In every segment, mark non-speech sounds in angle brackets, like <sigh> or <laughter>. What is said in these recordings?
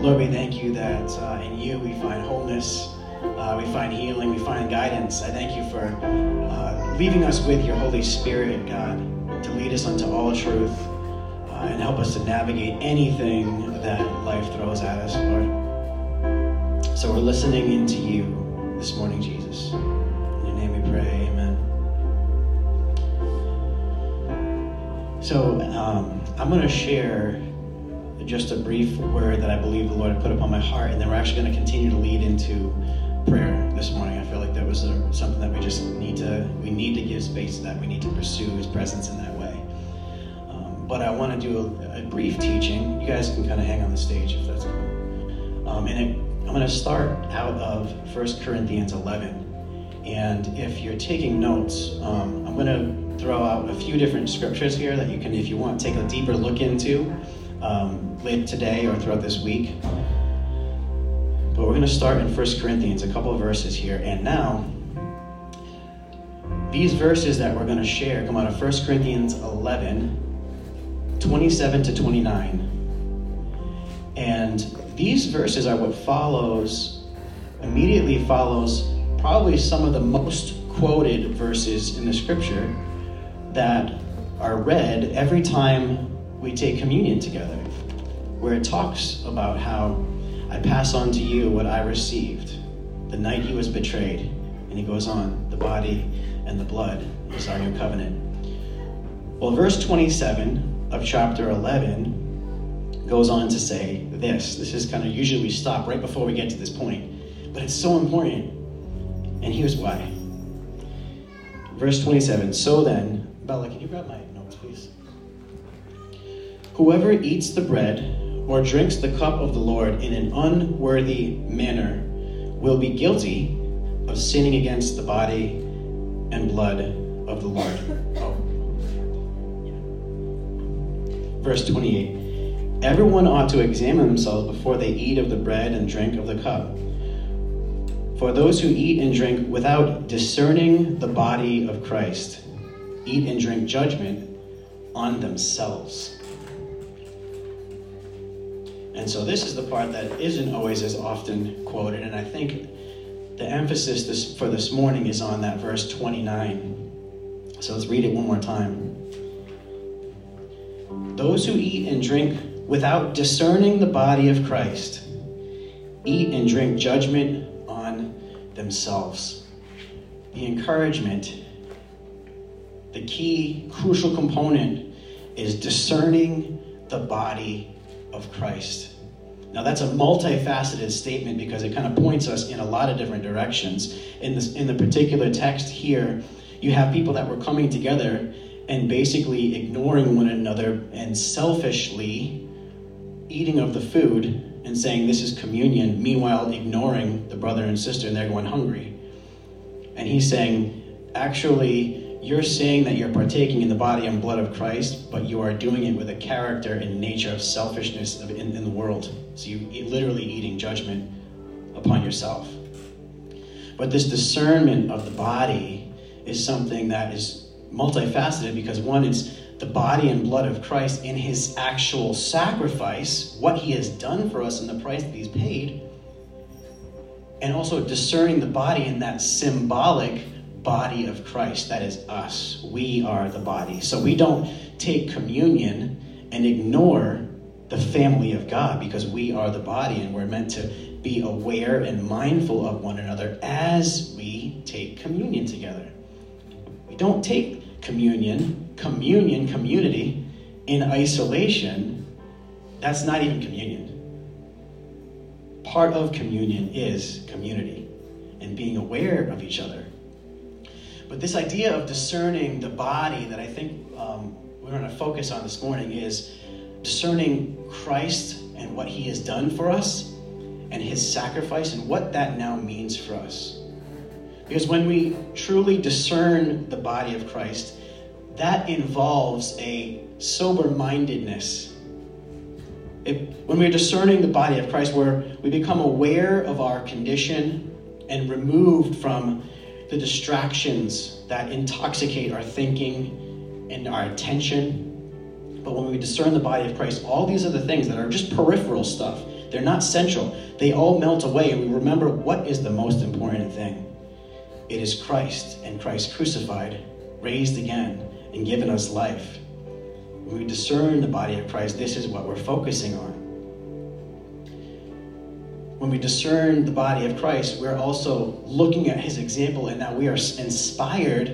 Lord, we thank you that uh, in you we find wholeness, uh, we find healing, we find guidance. I thank you for uh, leaving us with your Holy Spirit, God, to lead us unto all truth uh, and help us to navigate anything that life throws at us, Lord. So we're listening into you this morning, Jesus. In your name we pray, amen. So um, I'm going to share just a brief word that I believe the Lord had put upon my heart, and then we're actually going to continue to lead into prayer this morning. I feel like that was a, something that we just need to we need to give space to that. We need to pursue His presence in that way. Um, but I want to do a, a, brief teaching. You guys can kind of hang on the stage if that's cool. Um, and it, I'm going to start out of 1 Corinthians 11. And if you're taking notes, um, I'm going to throw out a few different scriptures here that you can, if you want, take a deeper look into um, later today or throughout this week. But we're going to start in 1 Corinthians, a couple of verses here. And now, these verses that we're going to share come out of 1 Corinthians 11, 27 to 29. And these verses are what follows, immediately follows probably some of the most quoted verses in the scripture that are read every time we take communion together, where it talks about how I pass on to you what I received the night he was betrayed. And he goes on, the body and the blood is our new covenant. Well, verse 27 of chapter 11 goes on to say this. This is kind of usually we stop right before we get to this point, but it's so important. And here's why. Verse 27 So then, Bella, can you grab my notes, please? Whoever eats the bread or drinks the cup of the Lord in an unworthy manner will be guilty of sinning against the body and blood of the Lord. <laughs> Oh. Verse 28 Everyone ought to examine themselves before they eat of the bread and drink of the cup. For those who eat and drink without discerning the body of Christ eat and drink judgment on themselves. And so this is the part that isn't always as often quoted, and I think the emphasis this, for this morning is on that verse 29. So let's read it one more time. Those who eat and drink without discerning the body of Christ eat and drink judgment on themselves. The encouragement, the key crucial component is discerning the body of Christ. Now, that's a multifaceted statement because it kind of points us in a lot of different directions. In, this, in the particular text here, you have people that were coming together and basically ignoring one another and selfishly eating of the food and saying this is communion, meanwhile ignoring the brother and sister and they're going hungry. And he's saying, actually, you're saying that you're partaking in the body and blood of Christ, but you are doing it with a character and nature of selfishness in, in the world. So you eat, literally eating judgment upon yourself. But this discernment of the body is something that is multifaceted because one is the body and blood of Christ in his actual sacrifice, what he has done for us and the price that he's paid, and also discerning the body in that symbolic body of Christ. That is us. We are the body. So we don't take communion and ignore the family of God because we are the body and we're meant to be aware and mindful of one another as we take communion together. We don't take communion, communion, community in isolation. That's not even communion. Part of communion is community and being aware of each other but this idea of discerning the body that I think um, we're going to focus on this morning is discerning Christ and what he has done for us and his sacrifice and what that now means for us. Because when we truly discern the body of Christ, that involves a sober mindedness. when we're discerning the body of Christ, where we become aware of our condition and removed from the distractions that intoxicate our thinking and our attention. But when we discern the body of Christ, all these other things that are just peripheral stuff they're not central. They all melt away, and we remember what is the most important thing. It is Christ and Christ crucified, raised again, and given us life. When we discern the body of Christ, this is what we're focusing on. When we discern the body of Christ, we're also looking at his example, and now we are inspired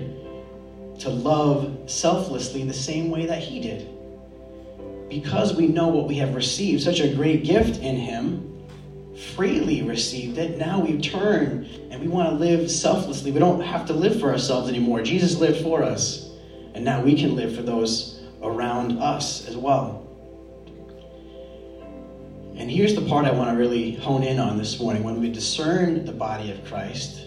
to love selflessly the same way that he did. Because we know what we have received, such a great gift in him, freely received it, now we turn and we want to live selflessly. We don't have to live for ourselves anymore. Jesus lived for us, and now we can live for those around us as well. And here's the part I want to really hone in on this morning. When we discern the body of Christ,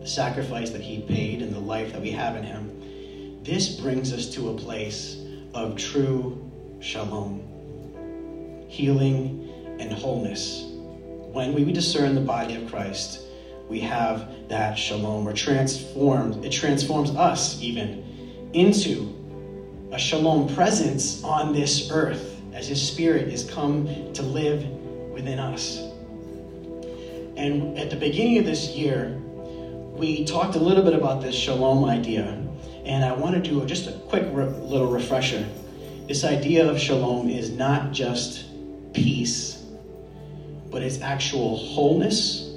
the sacrifice that he paid, and the life that we have in him, this brings us to a place of true shalom, healing, and wholeness. When we discern the body of Christ, we have that shalom. We're transformed. It transforms us even into a shalom presence on this earth as His Spirit is come to live within us. And at the beginning of this year, we talked a little bit about this shalom idea. And I want to do just a quick re- little refresher. This idea of shalom is not just peace, but it's actual wholeness,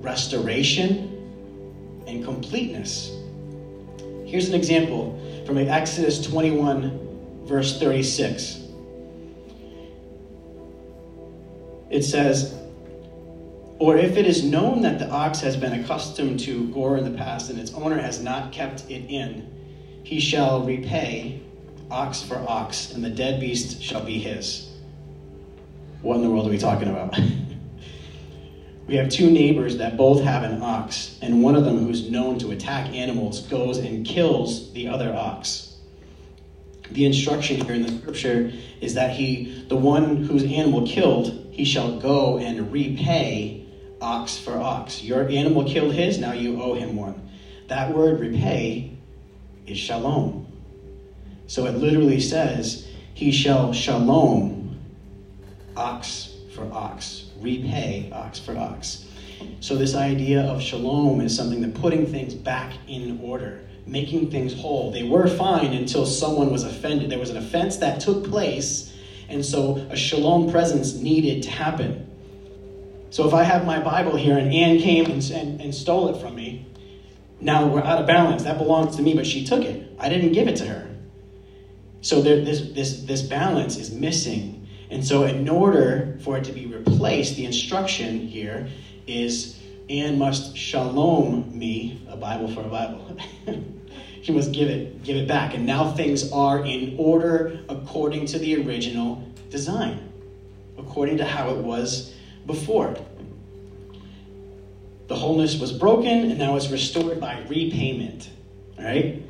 restoration, and completeness. Here's an example from Exodus 21, verse 36. It says, or if it is known that the ox has been accustomed to gore in the past and its owner has not kept it in, he shall repay ox for ox, and the dead beast shall be his. What in the world are we talking about? <laughs> we have two neighbors that both have an ox, and one of them, who's known to attack animals, goes and kills the other ox. The instruction here in the scripture is that he, the one whose animal killed, he shall go and repay ox for ox. Your animal killed his, now you owe him one. That word repay is shalom. So it literally says, He shall shalom ox for ox, repay ox for ox. So, this idea of shalom is something that putting things back in order, making things whole. They were fine until someone was offended. There was an offense that took place, and so a shalom presence needed to happen. So if I have my Bible here and Anne came and, and, and stole it from me, now we're out of balance. That belongs to me, but she took it. I didn't give it to her. So there, this, this, this balance is missing. And so, in order for it to be replaced, the instruction here is Anne must shalom me, a Bible for a Bible. <laughs> she must give it, give it back. And now things are in order according to the original design, according to how it was before. The wholeness was broken, and now it's restored by repayment. All right?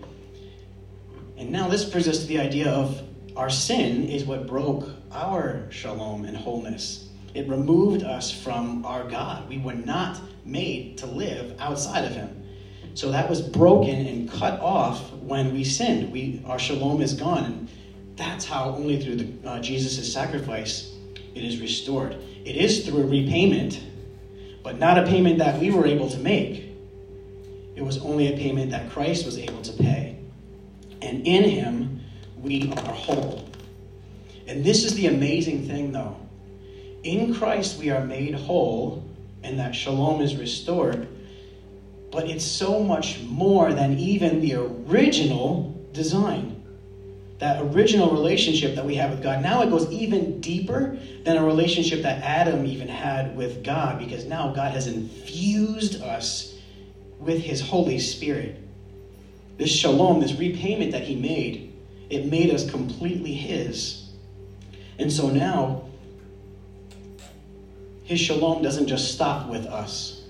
And now this brings us to the idea of our sin is what broke our shalom and wholeness. It removed us from our God. We were not made to live outside of Him. So that was broken and cut off when we sinned. We, our shalom is gone. And that's how only through uh, Jesus' sacrifice it is restored. It is through a repayment, but not a payment that we were able to make. It was only a payment that Christ was able to pay. And in him, we are whole. And this is the amazing thing, though. In Christ, we are made whole, and that shalom is restored. But it's so much more than even the original design that original relationship that we have with God. Now it goes even deeper than a relationship that Adam even had with God because now God has infused us with his Holy Spirit. This shalom, this repayment that he made, it made us completely his. And so now, his shalom doesn't just stop with us.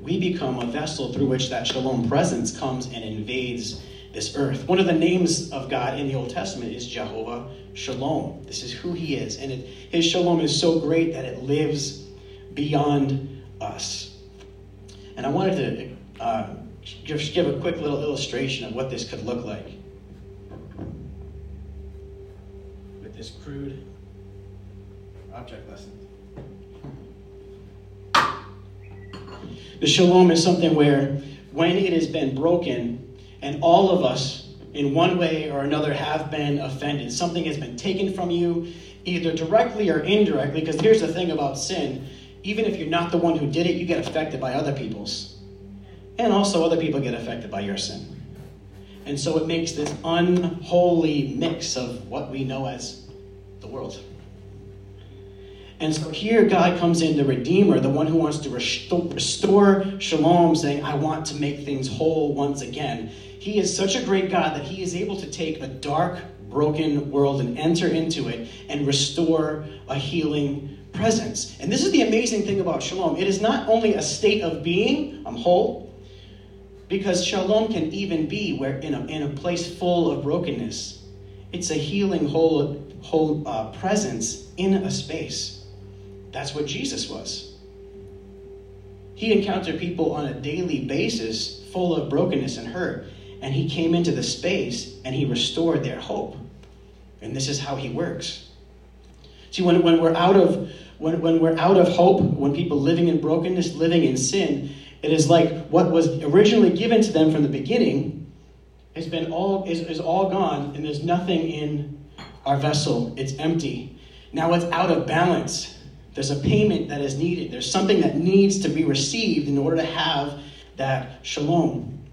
We become a vessel through which that shalom presence comes and invades this earth. One of the names of God in the Old Testament is Jehovah Shalom. This is who he is. And it, his shalom is so great that it lives beyond us. And I wanted to uh, just give a quick little illustration of what this could look like. With this crude object lesson. The shalom is something where when it has been broken, and all of us, in one way or another, have been offended, something has been taken from you, either directly or indirectly, because here's the thing about sin even if you're not the one who did it, you get affected by other people's. And also, other people get affected by your sin. And so it makes this unholy mix of what we know as the world. And so here God comes in, the Redeemer, the one who wants to restore shalom, saying, I want to make things whole once again. He is such a great God that he is able to take a dark, broken world and enter into it and restore a healing presence. And this is the amazing thing about shalom it is not only a state of being, I'm whole, because shalom can even be where in a, in a place full of brokenness. It's a healing whole, whole uh, presence in a space. That's what Jesus was. He encountered people on a daily basis full of brokenness and hurt, and he came into the space and he restored their hope. And this is how he works. See, when, when we're out of when, when we're out of hope, when people living in brokenness, living in sin, it is like what was originally given to them from the beginning has been all is, is all gone, and there's nothing in our vessel. It's empty. Now it's out of balance. There's a payment that is needed. There's something that needs to be received in order to have that shalom.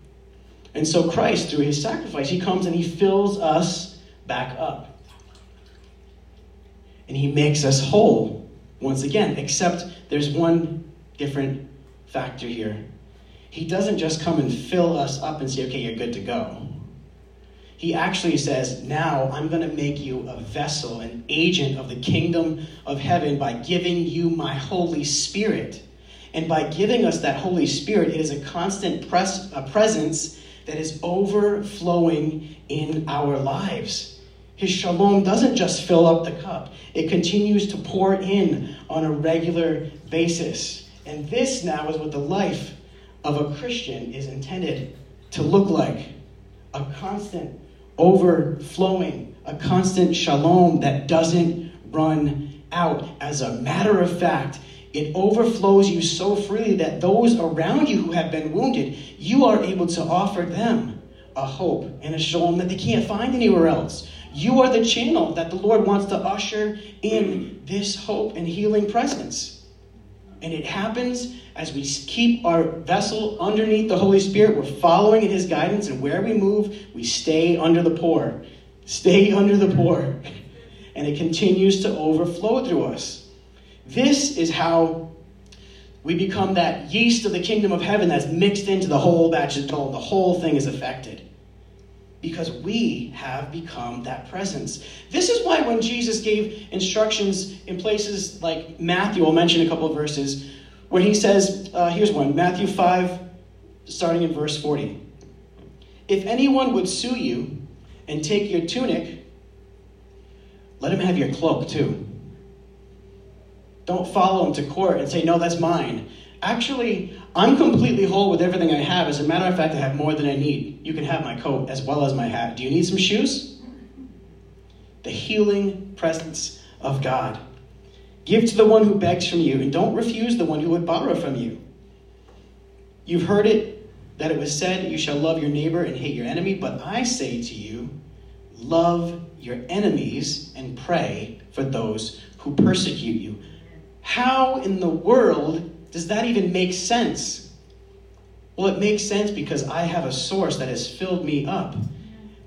And so Christ, through his sacrifice, he comes and he fills us back up. And he makes us whole once again, except there's one different factor here. He doesn't just come and fill us up and say, okay, you're good to go. He actually says, now I'm going to make you a vessel, an agent of the kingdom of heaven by giving you my Holy Spirit. And by giving us that Holy Spirit, it is a constant pres- a presence that is overflowing in our lives. His shalom doesn't just fill up the cup, it continues to pour in on a regular basis. And this now is what the life of a Christian is intended to look like a constant overflowing, a constant shalom that doesn't run out. As a matter of fact, it overflows you so freely that those around you who have been wounded, you are able to offer them a hope and a shalom that they can't find anywhere else. You are the channel that the Lord wants to usher in this hope and healing presence. And it happens as we keep our vessel underneath the Holy Spirit. We're following in His guidance, and where we move, we stay under the pour. Stay <laughs> under the pour. And it continues to overflow through us. This is how we become that yeast of the kingdom of heaven that's mixed into the whole batch of dough. The whole thing is affected because we have become that presence. This is why when Jesus gave instructions in places like Matthew, I'll mention a couple of verses, where he says, uh, here's one Matthew 5, starting in verse 40. If anyone would sue you and take your tunic, let him have your cloak too. Don't follow him to court and say, no, that's mine. Actually, I'm completely whole with everything I have. As a matter of fact, I have more than I need. You can have my coat as well as my hat. Do you need some shoes? The healing presence of God. Give to the one who begs from you, and don't refuse the one who would borrow from you. You've heard it that it was said, You shall love your neighbor and hate your enemy, but I say to you, love your enemies and pray for those who persecute you. How in the world does that even make sense? Well, it makes sense because I have a source that has filled me up.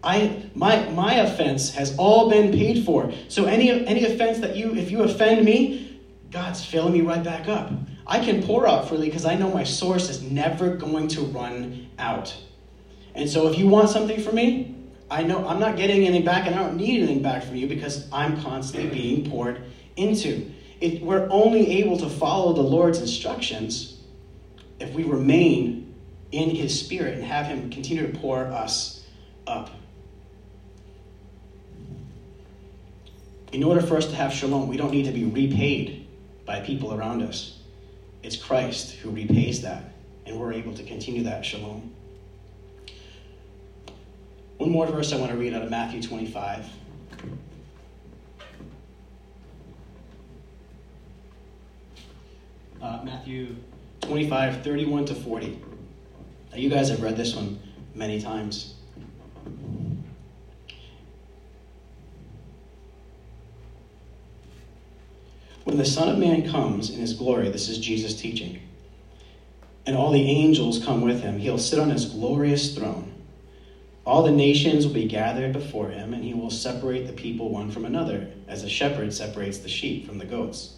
I my my offense has all been paid for. So any any offense that you if you offend me, God's filling me right back up. I can pour out freely because I know my source is never going to run out. And so if you want something from me, I know I'm not getting anything back and I don't need anything back from you because I'm constantly being poured into if we're only able to follow the Lord's instructions if we remain in His Spirit and have Him continue to pour us up. In order for us to have shalom, we don't need to be repaid by people around us. It's Christ who repays that, and we're able to continue that shalom. One more verse I want to read out of Matthew 25. Uh, Matthew 25, 31 to 40. Now, you guys have read this one many times. When the Son of Man comes in his glory, this is Jesus teaching, and all the angels come with him, he'll sit on his glorious throne. All the nations will be gathered before him, and he will separate the people one from another, as a shepherd separates the sheep from the goats.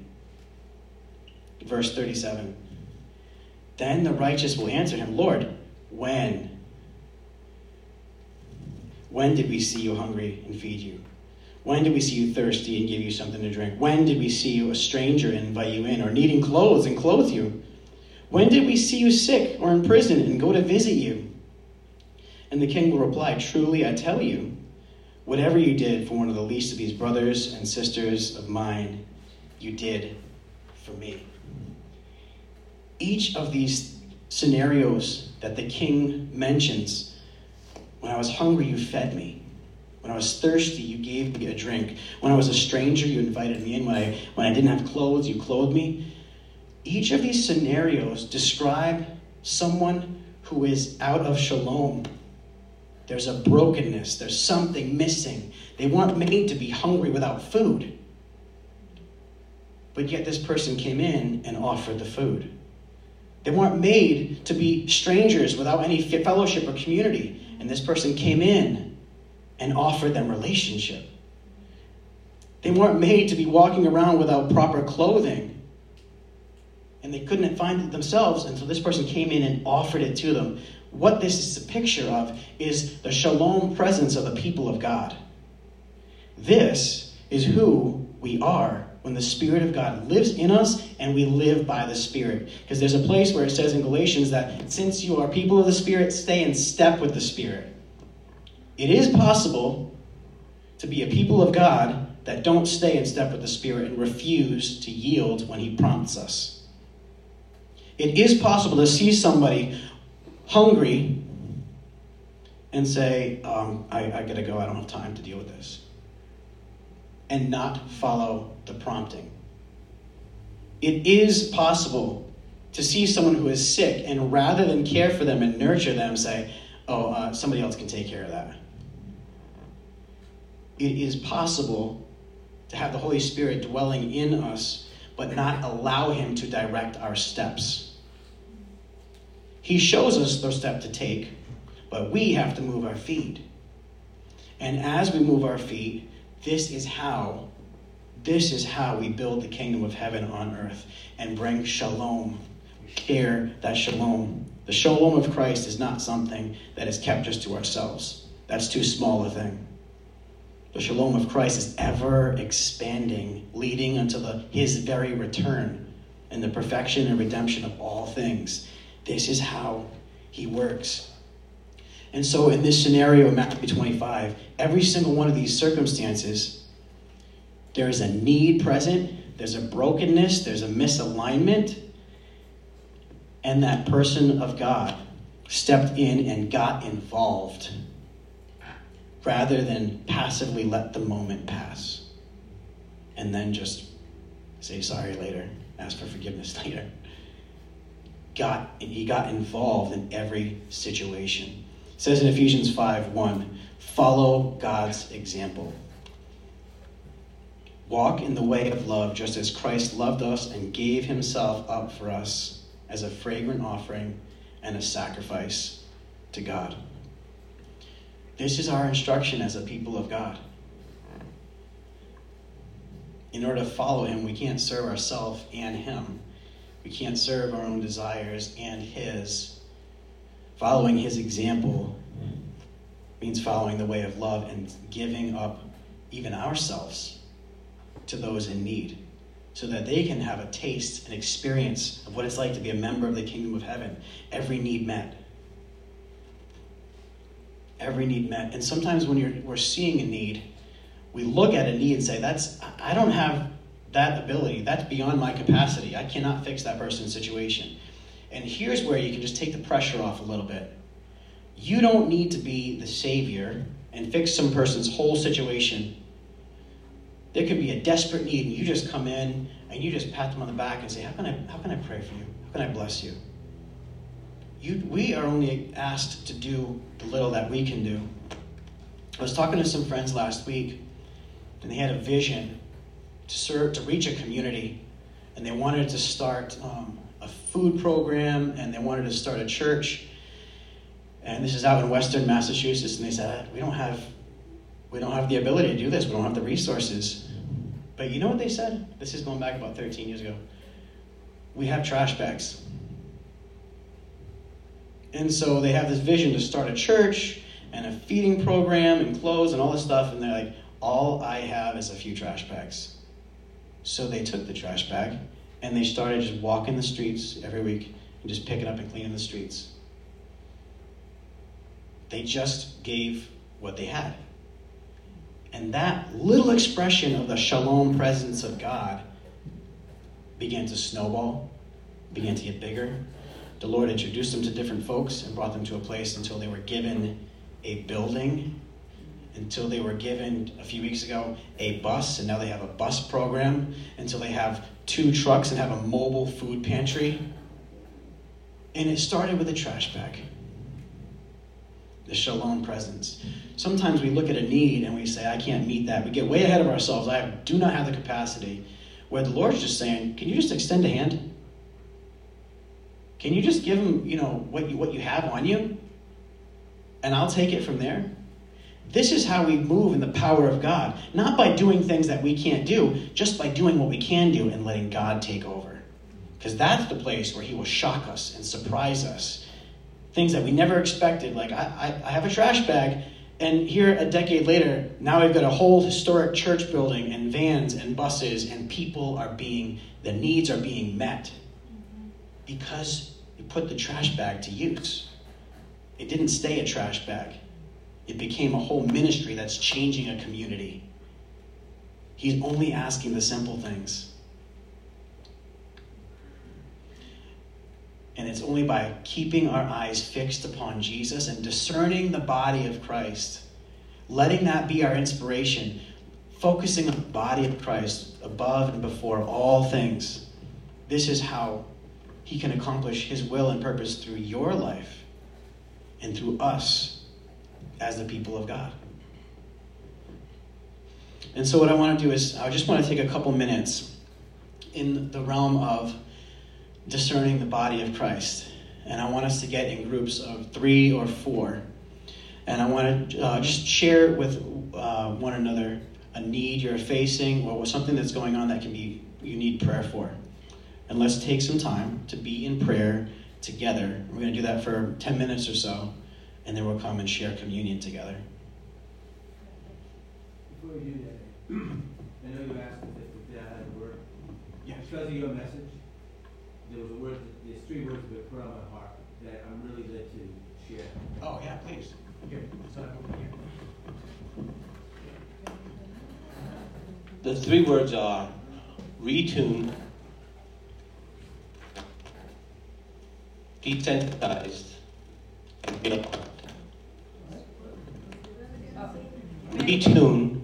Verse 37 Then the righteous will answer him, Lord, when? When did we see you hungry and feed you? When did we see you thirsty and give you something to drink? When did we see you a stranger and invite you in, or needing clothes and clothe you? When did we see you sick or in prison and go to visit you? And the king will reply, Truly I tell you, whatever you did for one of the least of these brothers and sisters of mine, you did for me each of these scenarios that the king mentions when I was hungry, you fed me. When I was thirsty, you gave me a drink. When I was a stranger, you invited me in. When I, when I didn't have clothes, you clothed me. Each of these scenarios describe someone who is out of shalom. There's a brokenness, there's something missing. They weren't made to be hungry without food. But yet, this person came in and offered the food. They weren't made to be strangers without any fellowship or community. And this person came in and offered them relationship. They weren't made to be walking around without proper clothing. And they couldn't find it themselves until this person came in and offered it to them. What this is a picture of is the shalom presence of the people of God. This is who we are when the Spirit of God lives in us and we live by the Spirit. Because there's a place where it says in Galatians that since you are people of the Spirit, stay in step with the Spirit. It is possible to be a people of God that don't stay in step with the Spirit and refuse to yield when He prompts us. It is possible to see somebody hungry and say, um, I, I gotta go, I don't have time to deal with this and not follow the prompting. It is possible to see someone who is sick and rather than care for them and nurture them, say, oh, uh, somebody else can take care of that. It is possible to have the Holy Spirit dwelling in us, but not allow Him to direct our steps. He shows us the step to take, but we have to move our feet. And as we move our feet, this is how, this is how we build the kingdom of heaven on earth and bring shalom. Share that shalom. The shalom of Christ is not something that is kept just to ourselves. That's too small a thing. The shalom of Christ is ever expanding, leading unto the, his very return and the perfection and redemption of all things. This is how he works. And so, in this scenario Matthew 25, every single one of these circumstances, there is a need present, there's a brokenness, there's a misalignment, and that person of God stepped in and got involved rather than passively let the moment pass and then just say sorry later, ask for forgiveness <laughs> later. Got, he got involved in every situation says in Ephesians 5 1, follow God's example. Walk in the way of love, just as Christ loved us and gave himself up for us as a fragrant offering and a sacrifice to God. This is our instruction as a people of God. In order to follow him, we can't serve ourselves and him. We can't serve our own desires and his Following his example means following the way of love and giving up even ourselves to those in need. so that they can have a taste and experience of what it's like to be a member of the kingdom of heaven. Every need met. Every need met. And sometimes when you're, we're seeing a need, we look at a need and say, That's I don't have that ability. That's beyond my capacity. I cannot fix that person's situation. And here's where you can just take the pressure off a little bit. You don't need to be the savior and fix some person's whole situation. There could be a desperate need, and you just come in and you just pat them on the back and say, How can I, how can I pray for you? How can I bless you? you? We are only asked to do the little that we can do. I was talking to some friends last week, and they had a vision to serve, to reach a community, and they wanted to start um, a food program, and they wanted to start a church. And this is out in Western Massachusetts, and they said, "We don't have, we don't have the ability to do this. We don't have the resources." But you know what they said? This is going back about 13 years ago. We have trash bags. And so they have this vision to start a church and a feeding program and clothes and all this stuff. And they're like, all I have is a few trash bags. So they took the trash bag and they started just walking the streets every week and just picking up and cleaning the streets. They just gave what they had. And that little expression of the shalom presence of God began to snowball, began to get bigger. The Lord introduced them to different folks and brought them to a place until they were given a building until they were given a few weeks ago a bus, and now they have a bus program, until they have two trucks and have a mobile food pantry. And it started with a trash bag. The shalom presence. Sometimes we look at a need and we say, I can't meet that. We get way ahead of ourselves. I do not have the capacity. Where the Lord's just saying, Can you just extend a hand? Can you just give them, you know, what you, what you have on you? And I'll take it from there. This is how we move in the power of God, not by doing things that we can't do, just by doing what we can do and letting God take over. Because that's the place where He will shock us and surprise us. Things that we never expected, like I, I, I have a trash bag, and here a decade later, now we've got a whole historic church building and vans and buses, and people are being, the needs are being met because you put the trash bag to use. It didn't stay a trash bag. It became a whole ministry that's changing a community. He's only asking the simple things. And it's only by keeping our eyes fixed upon Jesus and discerning the body of Christ, letting that be our inspiration, focusing on the body of Christ above and before all things. This is how he can accomplish his will and purpose through your life and through us as the people of God. And so, what I want to do is, I just want to take a couple minutes in the realm of discerning the body of Christ. And I want us to get in groups of three or four. And I want to uh, just share with uh, one another a need you're facing or something that's going on that can be you need prayer for. And let's take some time to be in prayer together. We're going to do that for 10 minutes or so and then we'll come and share communion together. Before we do that, <clears throat> I know you asked if the Dad had a word. Yeah. Because of your message, there was a word, there's three words that put on my heart that I'm really led to share. Oh, yeah, please. Here, The three words are retune, desensitized, and realigned. Retune,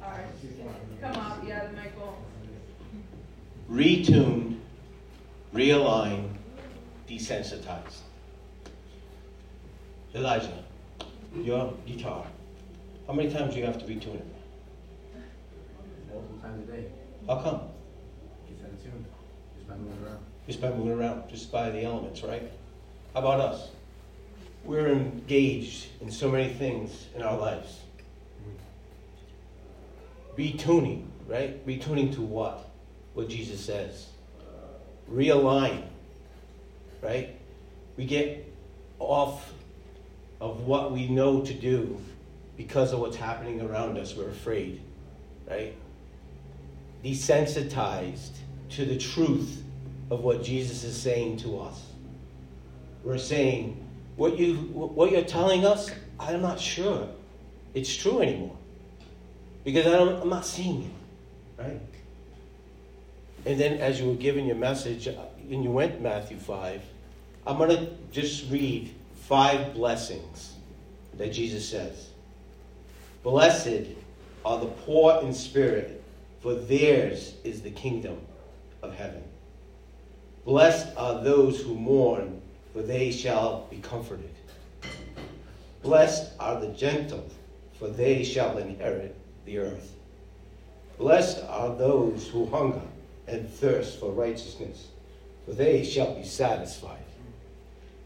All right, come up, yeah, Michael. Retune, realigned, desensitized. Elijah, your guitar. How many times do you have to retune it? multiple times a day. How come? Gets out of tune. Just by moving around. just by moving around, just by the elements, right? How about us? We're engaged in so many things in our lives. Mm-hmm. Retuning, right? Retuning to what? What Jesus says. Realign, right? We get off of what we know to do because of what's happening around us. We're afraid, right? desensitized to the truth of what Jesus is saying to us. We're saying, what, you, what you're telling us, I'm not sure it's true anymore. Because I I'm not seeing it, right? And then as you were giving your message, uh, and you went Matthew 5, I'm going to just read five blessings that Jesus says. Blessed are the poor in spirit, for theirs is the kingdom of heaven. Blessed are those who mourn, for they shall be comforted. Blessed are the gentle, for they shall inherit the earth. Blessed are those who hunger and thirst for righteousness, for they shall be satisfied.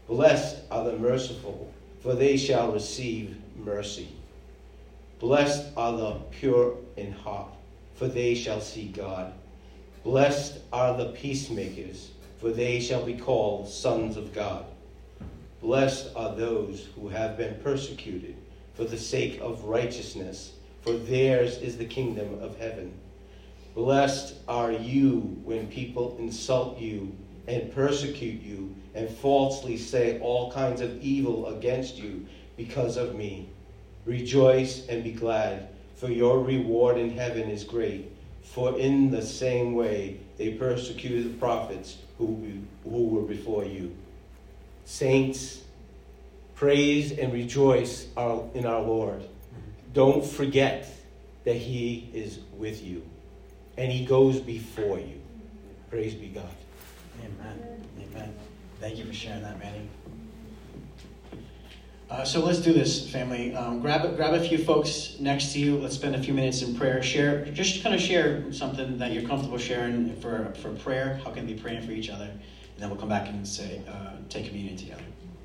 Blessed are the merciful, for they shall receive mercy. Blessed are the pure in heart, for they shall see God. Blessed are the peacemakers, for they shall be called sons of God. Blessed are those who have been persecuted for the sake of righteousness, for theirs is the kingdom of heaven. Blessed are you when people insult you and persecute you and falsely say all kinds of evil against you because of me. Rejoice and be glad, for your reward in heaven is great. For in the same way they persecuted the prophets who, who were before you. Saints, praise and rejoice in our Lord. Mm-hmm. Don't forget that He is with you and He goes before you. Praise be God. Amen. Amen. Thank you for sharing that, Manny. Uh, so let's do this, family. Um, grab grab a few folks next to you. Let's spend a few minutes in prayer. Share, just kind of share something that you're comfortable sharing for for prayer. How can we be praying for each other? And then we'll come back and say, uh, take communion together.